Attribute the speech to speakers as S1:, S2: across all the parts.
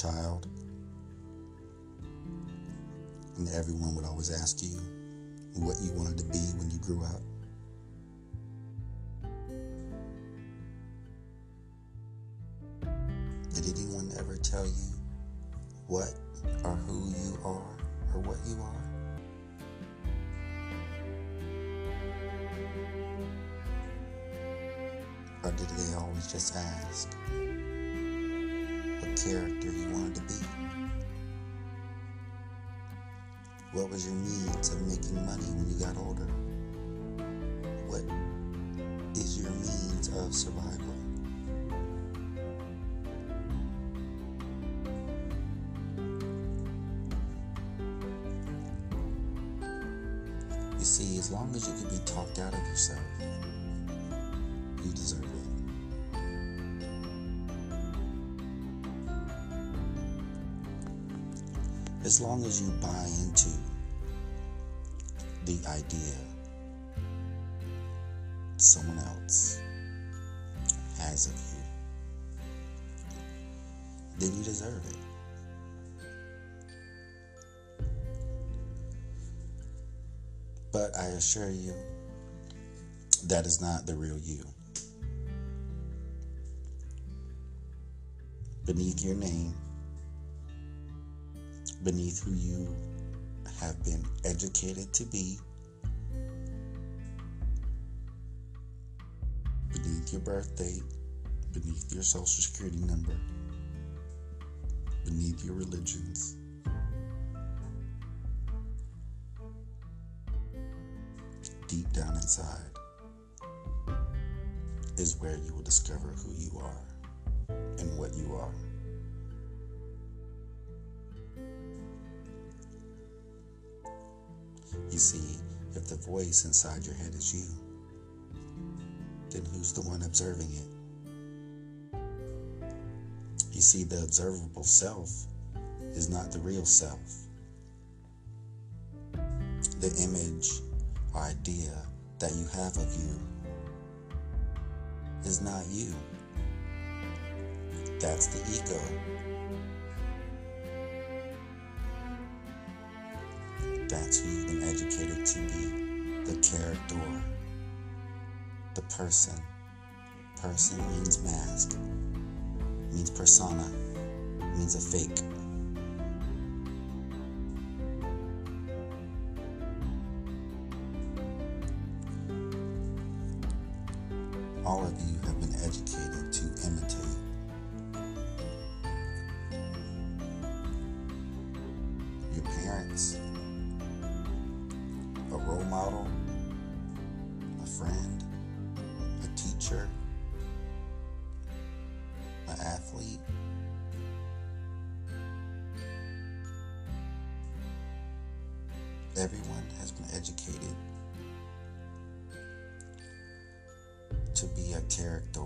S1: child, and everyone would always ask you what you wanted to be when you grew up? Did anyone ever tell you what or who you are or what you are? Or did they always just ask what character you wanted to be? What was your means of making money when you got older? What is your means of survival? You see, as long as you can be talked out of yourself, you deserve it. As long as you buy into the idea someone else has of you, then you deserve it. But I assure you, that is not the real you. Beneath your name, beneath who you have been educated to be, beneath your birth date, beneath your social security number, beneath your religions, deep down inside is where you will discover who you are and what you are. See, if the voice inside your head is you, then who's the one observing it? You see, the observable self is not the real self. The image or idea that you have of you is not you. That's the ego. That's who you've been educated to be the character, the person. Person means mask, means persona, means a fake. All of you have been educated to imitate. Teacher, an athlete. Everyone has been educated to be a character.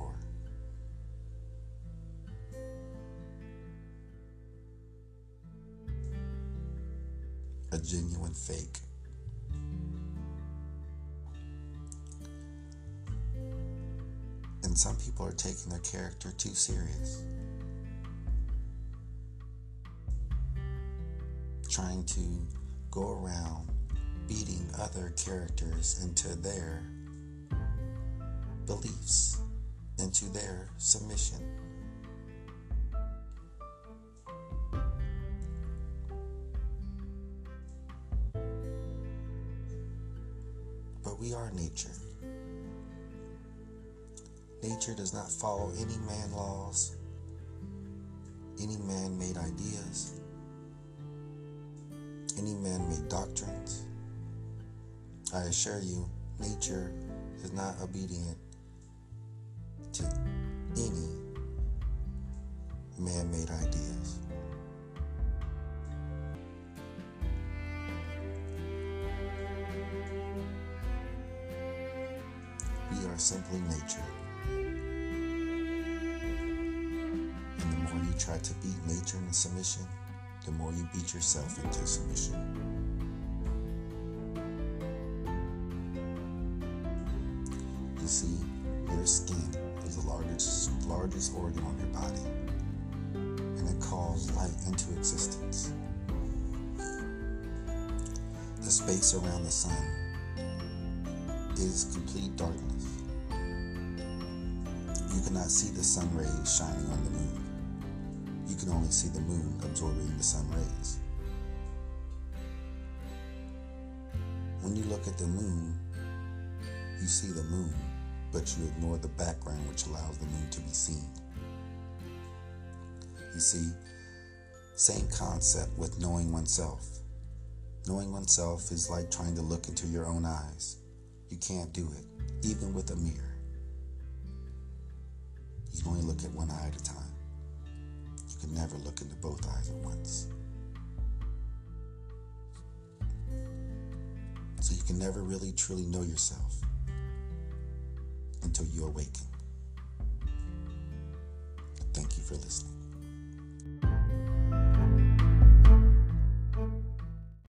S1: A genuine fake. And some people are taking their character too serious. Trying to go around beating other characters into their beliefs, into their submission. But we are nature. Nature does not follow any man laws, any man made ideas, any man made doctrines. I assure you, nature is not obedient to any man made ideas. We are simply nature. You try to beat nature into submission, the more you beat yourself into submission. You see, your skin is the largest largest organ on your body. And it calls light into existence. The space around the sun is complete darkness. You cannot see the sun rays shining on the moon. Can only see the moon absorbing the sun rays. When you look at the moon, you see the moon, but you ignore the background which allows the moon to be seen. You see, same concept with knowing oneself. Knowing oneself is like trying to look into your own eyes. You can't do it, even with a mirror. You can only look at one eye at a time. Can never look into both eyes at once. So you can never really truly know yourself until you awaken. Thank you for listening.